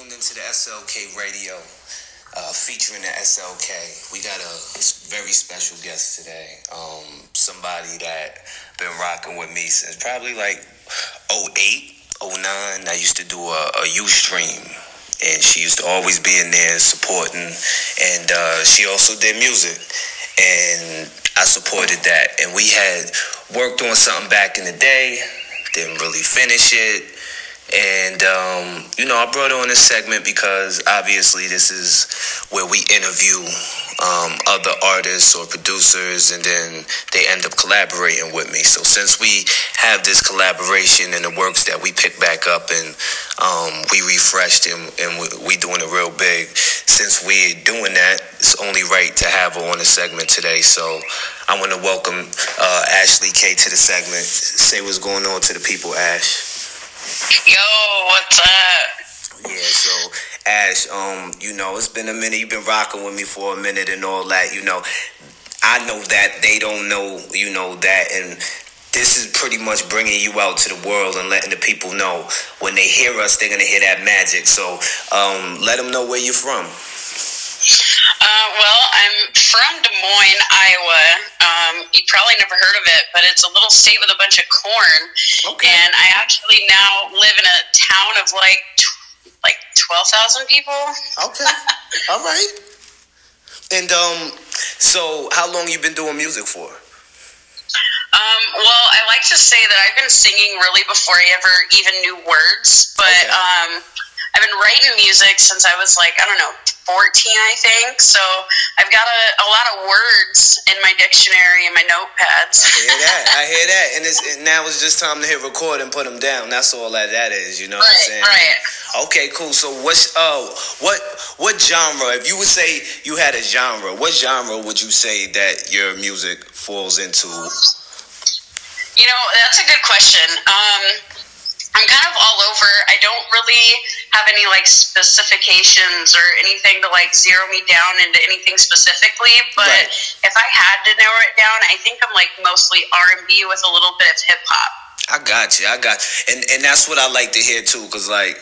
tuned into the SLK radio uh, featuring the SLK. We got a very special guest today. Um, somebody that been rocking with me since probably like 08, 09. I used to do a, a Ustream. And she used to always be in there supporting. And uh, she also did music. And I supported that. And we had worked on something back in the day, didn't really finish it and, um, you know, I brought on this segment because obviously this is where we interview um, other artists or producers and then they end up collaborating with me. So since we have this collaboration and the works that we pick back up and um, we refreshed and, and we, we doing it real big, since we're doing that, it's only right to have her on the segment today. So I want to welcome uh, Ashlee Kaye to the segment. Say what's going on to the people, Ash. Yo, what's up? Yeah, so Ash, um, you know, it's been a minute. You've been rocking with me for a minute and all that. You know, I know that they don't know, you know, that, and this is pretty much bringing you out to the world and letting the people know when they hear us, they're gonna hear that magic. So, um, let them know where you're from. Uh, well, I'm from Des Moines, Iowa. Um, you probably never heard of it, but it's a little state with a bunch of corn. Okay. And I actually now live in a town of like tw- like twelve thousand people. Okay. All right. And um, so how long you been doing music for? Um, well, I like to say that I've been singing really before I ever even knew words, but okay. um, I've been writing music since I was like I don't know 14, I think. So I've got a, a lot of words in my dictionary and my notepads. I hear that. I hear that. And, it's, and now it's just time to hit record and put them down. That's all that that is. You know right, what I'm saying? Right. Okay, cool. So what's uh what what genre? If you would say you had a genre, what genre would you say that your music falls into? You know, that's a good question. Um, I'm kind of all over. I don't really have any like specifications or anything to like zero me down into anything specifically. But right. if I had to narrow it down, I think I'm like mostly R and B with a little bit of hip hop. I got you. I got, you. and and that's what I like to hear too, because like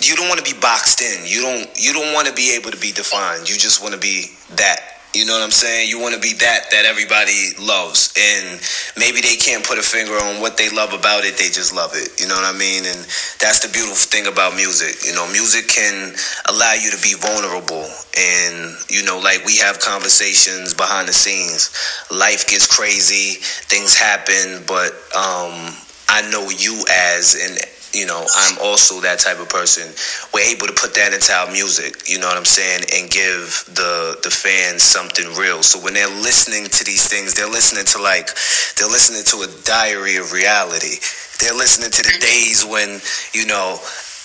you don't want to be boxed in. You don't you don't want to be able to be defined. You just want to be that you know what I'm saying? You want to be that that everybody loves, and maybe they can't put a finger on what they love about it. They just love it. You know what I mean? And that's the beautiful thing about music. You know, music can allow you to be vulnerable, and you know, like we have conversations behind the scenes. Life gets crazy, things happen, but um, I know you as an you know, I'm also that type of person. We're able to put that into our music, you know what I'm saying, and give the the fans something real. So when they're listening to these things, they're listening to like they're listening to a diary of reality. They're listening to the days when, you know,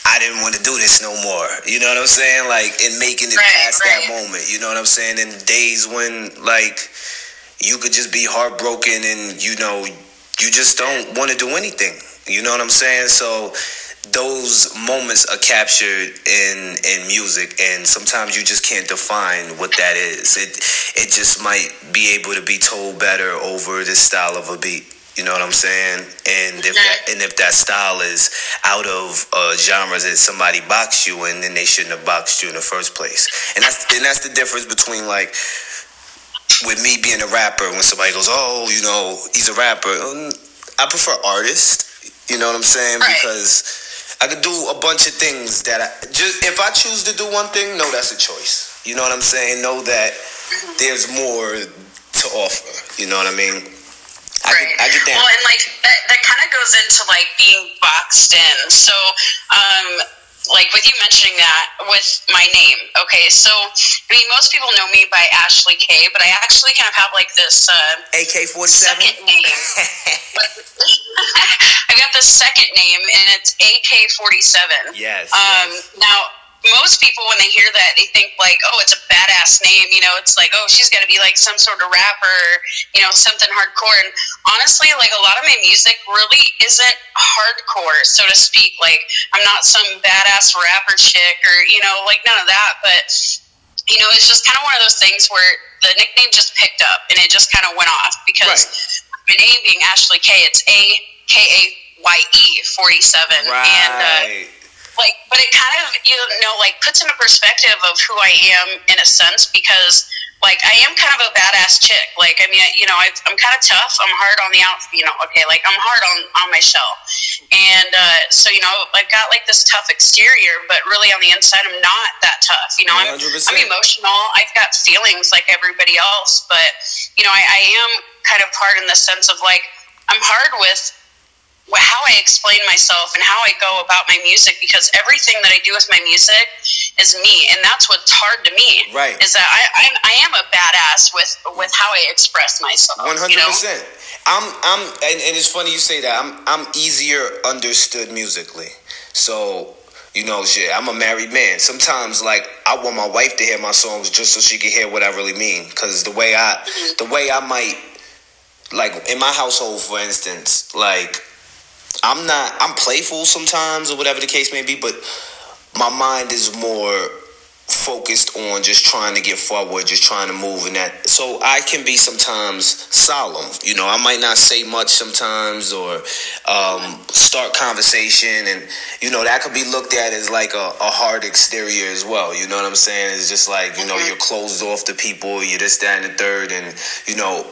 I didn't want to do this no more. You know what I'm saying? Like in making it right, past right. that moment. You know what I'm saying? In days when like you could just be heartbroken and you know you just don't want to do anything. You know what I'm saying? So those moments are captured in in music and sometimes you just can't define what that is. It it just might be able to be told better over this style of a beat. You know what i'm saying? And if that and if that style is out of uh, genres that somebody boxed you in then they shouldn't have boxed you in the first place. And that's and that's the difference between like with me being a rapper when somebody goes oh you know he's a rapper. Um, i prefer artist you know what I'm saying? Right. Because I could do a bunch of things that I just if I choose to do one thing, no, that's a choice. You know what I'm saying? Know that mm-hmm. there's more to offer. You know what I mean? I right. Get, I get. Well, and like that, that kind of goes into like being boxed in. So, um, like with you mentioning that with my name. Okay, so I mean, most people know me by Ashlee Kaye, but I actually kind of have like this uh, AK forty seven second name. I've got the second name, and it's AK forty seven. Yes. Um. Yes. Now most people when they hear that they think like oh it's a badass name you know? It's like oh she's got to be like some sort of rapper you know something hardcore. And honestly like a lot of my music really isn't hardcore so to speak. Like i'm not some badass rapper chick or you know like none of that. But you know it's just kind of one of those things where the nickname just picked up and it just kind of went off because right. my name being Ashlee Kaye it's a k a y e 47 right. and uh, like, but it kind of you know like puts into perspective of who I am in a sense because like I am kind of a badass chick. Like I mean, you know, i am kind of tough. I'm hard on the out. You know, okay, like I'm hard on on my shell, and uh, so you know, I've got like this tough exterior, but really on the inside, I'm not that tough. You know, I'm, I'm emotional. I've got feelings like everybody else, but you know, I, I am kind of hard in the sense of like I'm hard with how I explain myself and how I go about my music because everything that I do with my music is me, and that's what's hard to me. Right. Is that I I, I am a badass with with how I express myself. One hundred percent. I'm I'm and, and it's funny you say that. I'm I'm easier understood musically. So you know, shit, I'm a married man. Sometimes, like, I want my wife to hear my songs just so she can hear what I really mean. Cause the way I, the way I might, like, in my household, for instance, like, I'm not I'm playful sometimes or whatever the case may be, but my mind is more focused on just trying to get forward, just trying to move and that so I can be sometimes solemn. You know, I might not say much sometimes or um, start conversation and you know, that could be looked at as like a, a hard exterior as well. You know what I'm saying? It's just like, you know, mm-hmm. you're closed off to people, you're this, that, and the third and you know,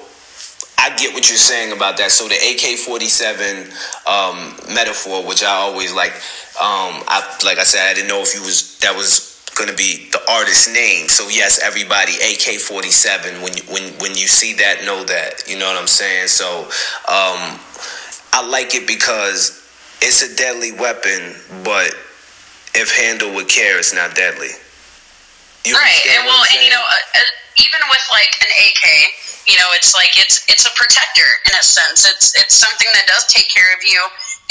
I get what you're saying about that. So the AK-47 um, metaphor, which I always like, um, I like I said, I didn't know if you was that was going to be the artist name. So yes, everybody AK-47. When you, when when you see that, know that. You know what I'm saying? So um, I like it because it's a deadly weapon, but if handled with care, it's not deadly. You right, and well, and you know, uh, uh, even with like an AK you know it's like it's it's a protector in a sense. It's it's something that does take care of you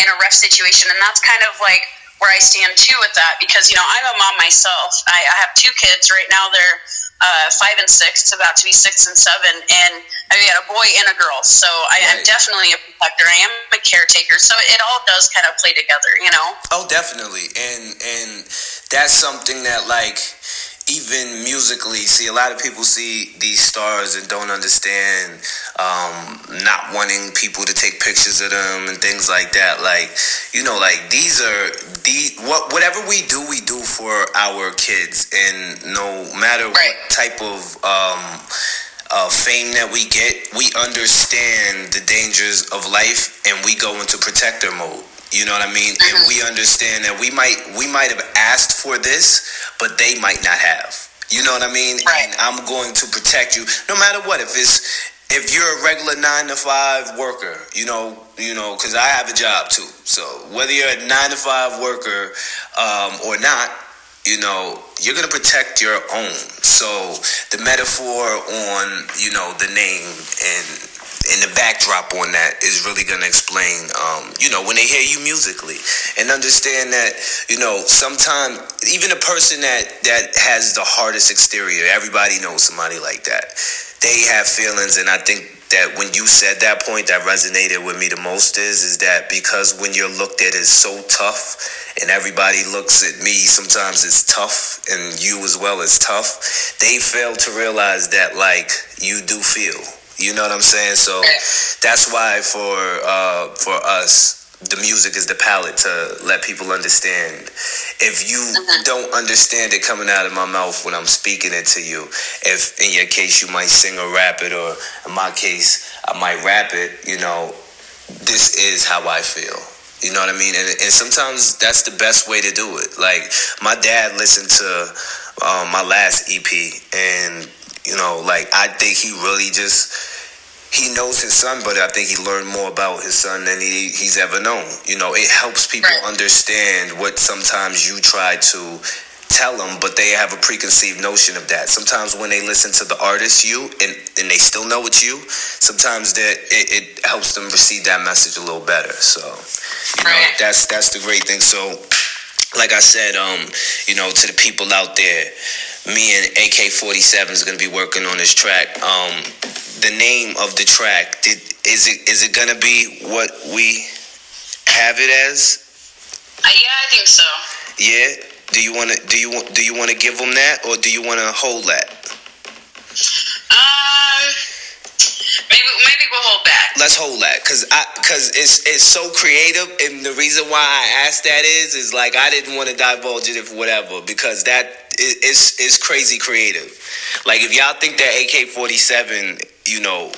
in a rough situation. And that's kind of like where i stand too with that because you know i'm a mom myself. I, I have two kids. Right now they're uh, five and six about to be six and seven. And i got a boy and a girl. So I, am definitely a protector. I am a caretaker. So it all does kind of play together you know? Oh definitely. And and that's something that like even musically, see a lot of people see these stars and don't understand um, not wanting people to take pictures of them and things like that. Like, you know, like these are the what whatever we do, we do for our kids, and no matter right. what type of um, uh, fame that we get, we understand the dangers of life, and we go into protector mode. You know what I mean? And we understand that we might we might have asked for this, but they might not have. You know what I mean? Right. And I'm going to protect you no matter what. If it's if you're a regular nine to five worker, you know, you know, because I have a job too. So whether you're a nine to five worker um, or not, you know, you're gonna protect your own. So the metaphor on you know the name and and the backdrop on that is really to explain, um, you know, when they hear you musically and understand that, you know, sometimes even a person that that has the hardest exterior, everybody knows somebody like that. They have feelings, and I think that when you said that point, that resonated with me the most is is that because when you're looked at as so tough, and everybody looks at me sometimes it's tough, and you as well as tough, they fail to realize that like you do feel you know what I'm saying? So that's why for uh, for us, the music is the palette to let people understand. If you mm-hmm. don't understand it coming out of my mouth when I'm speaking it to you, if in your case you might sing or rap it, or in my case I might rap it, you know, this is how I feel. You know what I mean? And, and sometimes that's the best way to do it. Like my dad listened to um, my last EP, and you know, like I think he really just he knows his son, but I think he learned more about his son than he, he's ever known. You know, it helps people right. understand what sometimes you try to tell them, but they have a preconceived notion of that. Sometimes when they listen to the artist, you, and, and they still know it's you, sometimes that it, it helps them receive that message a little better. So, you know, that's that's the great thing. So, like I said, um, you know, to the people out there, me and AK47 is going to be working on this track. Um, the name of the track? Did is it is it gonna be what we have it as? Uh, yeah, I think so. Yeah. Do you wanna do you want do you wanna give them that or do you wanna hold that? Um, maybe maybe we'll hold that. Let's hold that because I because it's it's so creative, and the reason why I asked that is is like I didn't want to divulge it if whatever because that is is crazy creative. Like if y'all think that AK forty seven, you know,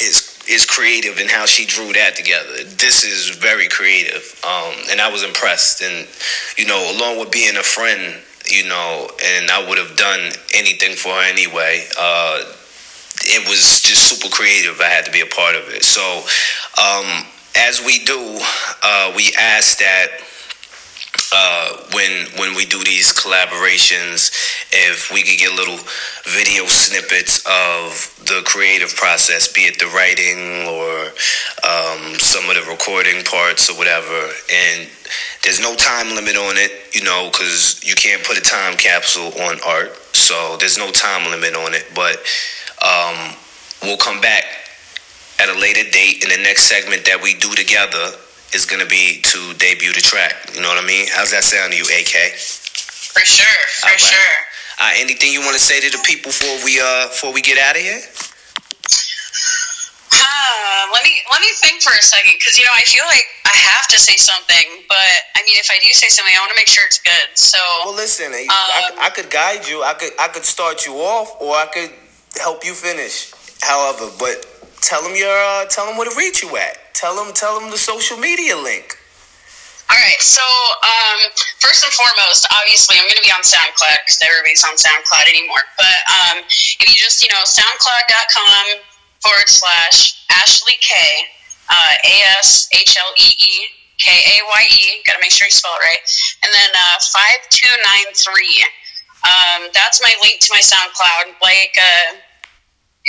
is is creative in how she drew that together. This is very creative, um, and I was impressed. And you know, along with being a friend, you know, and I would have done anything for her anyway. Uh, it was just super creative. I had to be a part of it. So, um, as we do, uh, we ask that uh, when when we do these collaborations, if we could get little video snippets of the creative process, be it the writing or um, some of the recording parts or whatever, and there's no time limit on it, you know, because you can't put a time capsule on art, so there's no time limit on it, but um, we'll come back at a later date in the next segment that we do together is going to be to debut the track. You know what I mean? How's that sound to you, AK? For sure, for right. sure. Uh, anything you want to say to the people before we uh before we get out of here? Uh, let me let me think for a second because you know I feel like I have to say something, but I mean if I do say something, I want to make sure it's good. So well, listen, um, I, I could guide you. I could I could start you off, or I could help you finish. However, but tell them your uh, tell them where to reach you at. Tell them, tell them the social media link. All right. So, um, first and foremost, obviously, I'm going to be on SoundCloud because everybody's on SoundCloud anymore. But um, if you just, you know, SoundCloud.com forward slash Ashlee Kaye, uh, A S H L E E K A Y E. Got to make sure you spell it right. And then uh, five two nine three. Um, that's my link to my SoundCloud. Like. Uh,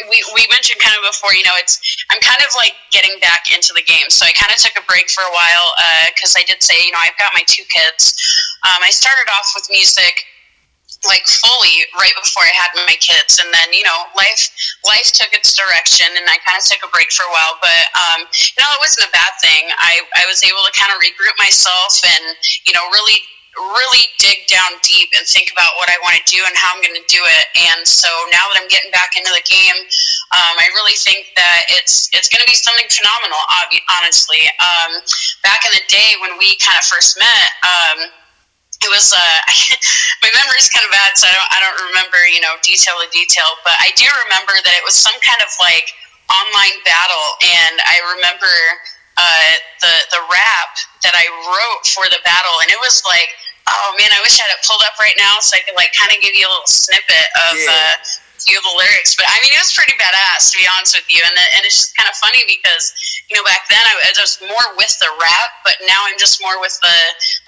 we, we mentioned kind of before, you know, it's I'm kind of like getting back into the game. So I kind of took a break for a while because uh, I did say, you know, I've got my two kids. Um, I started off with music like fully right before I had my kids, and then you know, life life took its direction, and I kind of took a break for a while. But um, you know, it wasn't a bad thing. I I was able to kind of regroup myself and you know really really dig down deep and think about what I want to do and how I'm going to do it. And so now that I'm getting back into the game, um, I really think that it's it's going to be something phenomenal. Honestly, um, back in the day when we kind of first met. Um, it was uh, my memory is kind of bad, so I don't I don't remember you know detail to detail, but I do remember that it was some kind of like online battle, and I remember uh, the the rap that I wrote for the battle, and it was like, oh man, I wish I had it pulled up right now so I could like kind of give you a little snippet of yeah. uh, few of the lyrics. But I mean, it was pretty badass to be honest with you, and and it's just kind of funny because you know back then I, I was more with the rap, but now I'm just more with the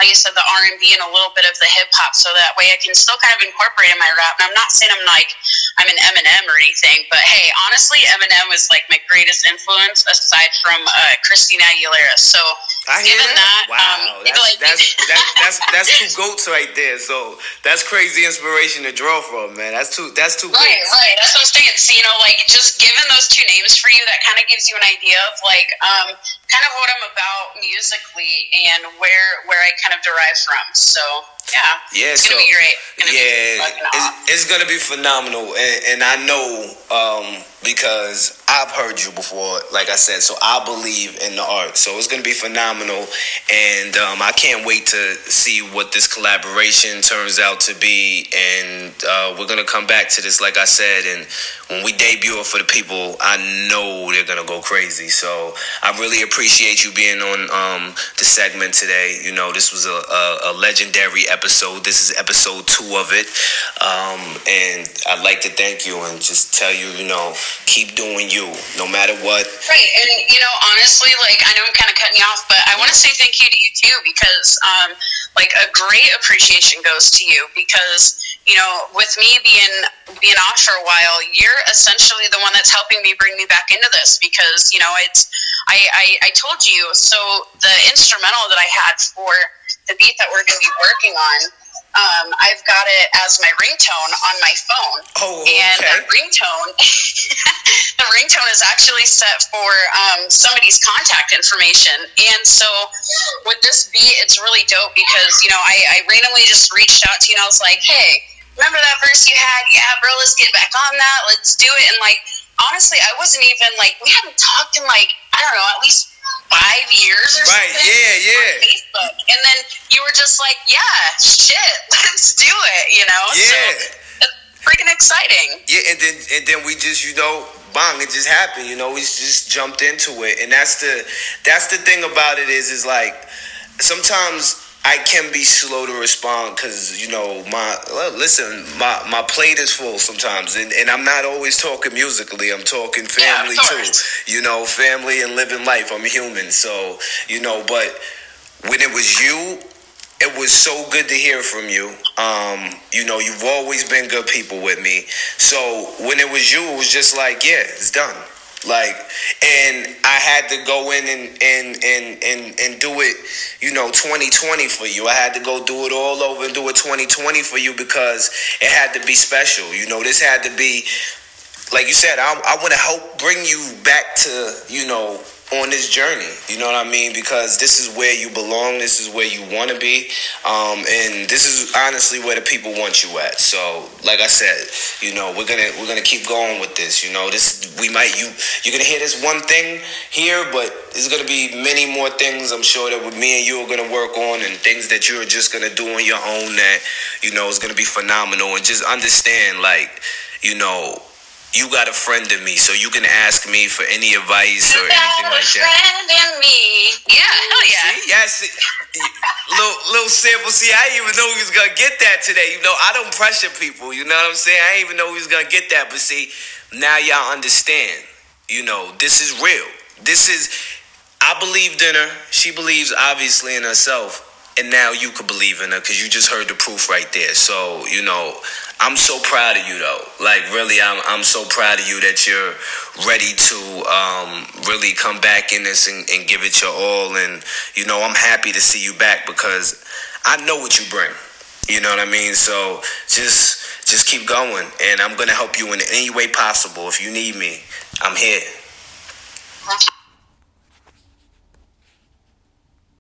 like you said the R and B and a little bit of the hip hop, so that way I can still kind of incorporate in my rap. And I'm not saying I'm like I'm an Eminem or anything, but hey, honestly, Eminem was like my greatest influence aside from uh, Christina Aguilera. So I hear that. that wow, um, that's, like, that's, that's, that's that's two goats right there. So that's crazy inspiration to draw from, man. That's two that's two right. Right, That's what I'm saying. So, you know, like just giving those two names for you, that kind of gives you an idea of like um, kind of what I'm about musically and where where I kind of derive from. So yeah, yeah, it's gonna be great. It's gonna yeah, be it's, it's, gonna be phenomenal, and, and I know um, because I've heard you before, like I said, so I believe in the art. So it's gonna be phenomenal, and um, I can't wait to see what this collaboration turns out to be. And uh, we're gonna come back to this, like I said, and when we debut it for the people, I know they're gonna go crazy. So I really appreciate you being on um, the segment today. You know, this was a, a, a legendary episode. This is episode two of it. Um, and I'd like to thank you and just tell you, you know, keep doing you no matter what. Right. And, you know, honestly, like, I know I'm kind of cutting you off, but I want to say thank you to you too because, um, like, a great appreciation goes to you because, you know, with me being being off for a while, you're essentially the one that's helping me bring me back into this because, you know, it's I, I, I told you so the instrumental that I had for the beat that we're going to be working on, um, I've got it as my ringtone on my phone. Oh, okay. And the ringtone, the ringtone is actually set for um, somebody's contact information. And so with this beat, it's really dope because, you know, I, I randomly just reached out to you and I was like, hey, remember that verse you had? Yeah, bro, let's get back on that. Let's do it. And like, honestly, I wasn't even like we hadn't talked in like I don't know at least five years or right, something. yeah, yeah. Facebook, and then you were just like, yeah, shit, let's do it. You know, yeah. So, freaking exciting. Yeah, and then and then we just you know bang it just happened you know we just jumped into it and that's the that's the thing about it is is like sometimes I can be slow to respond because you know my listen my my plate is full sometimes and, and I'm not always talking musically I'm talking family yeah, too you know family and living life I'm human so you know but when it was you it was so good to hear from you. Um, you know, you've always been good people with me. So when it was you, it was just like, yeah, it's done. Like, and I had to go in and and and and, and do it, you know, 2020 for you. I had to go do it all over and do it 2020 for you because it had to be special. You know, this had to be, like you said, I, I want to help bring you back to, you know, on this journey. You know what I mean? Because this is where you belong. This is where you want to be, um, and this is honestly where the people want you at. So, like I said, you know, we're gonna we're gonna keep going with this. You know, this we might you you're gonna hear this one thing here, but there's gonna be many more things. I'm sure that with me and you are gonna work on, and things that you're just gonna do on your own that you know is gonna be phenomenal. And just understand, like, you know you got a friend in me, so you can ask me for any advice you or anything like that. friend in me. Yeah, hell yeah. See, yes, little little sample. See, I didn't even know he was gonna get that today. You know, I don't pressure people. You know what I'm saying? I didn't even know he was gonna get that. But see, now y'all understand. You know, this is real. This is. I believed in her. She believes obviously in herself and now you could believe in her because you just heard the proof right there. So you know, I'm so proud of you though. Like really, I'm I'm so proud of you that you're ready to um, really come back in this and, and give it your all. And you know, I'm happy to see you back because I know what you bring. You know what I mean? So just just keep going, and I'm gonna help you in any way possible. If you need me, I'm here.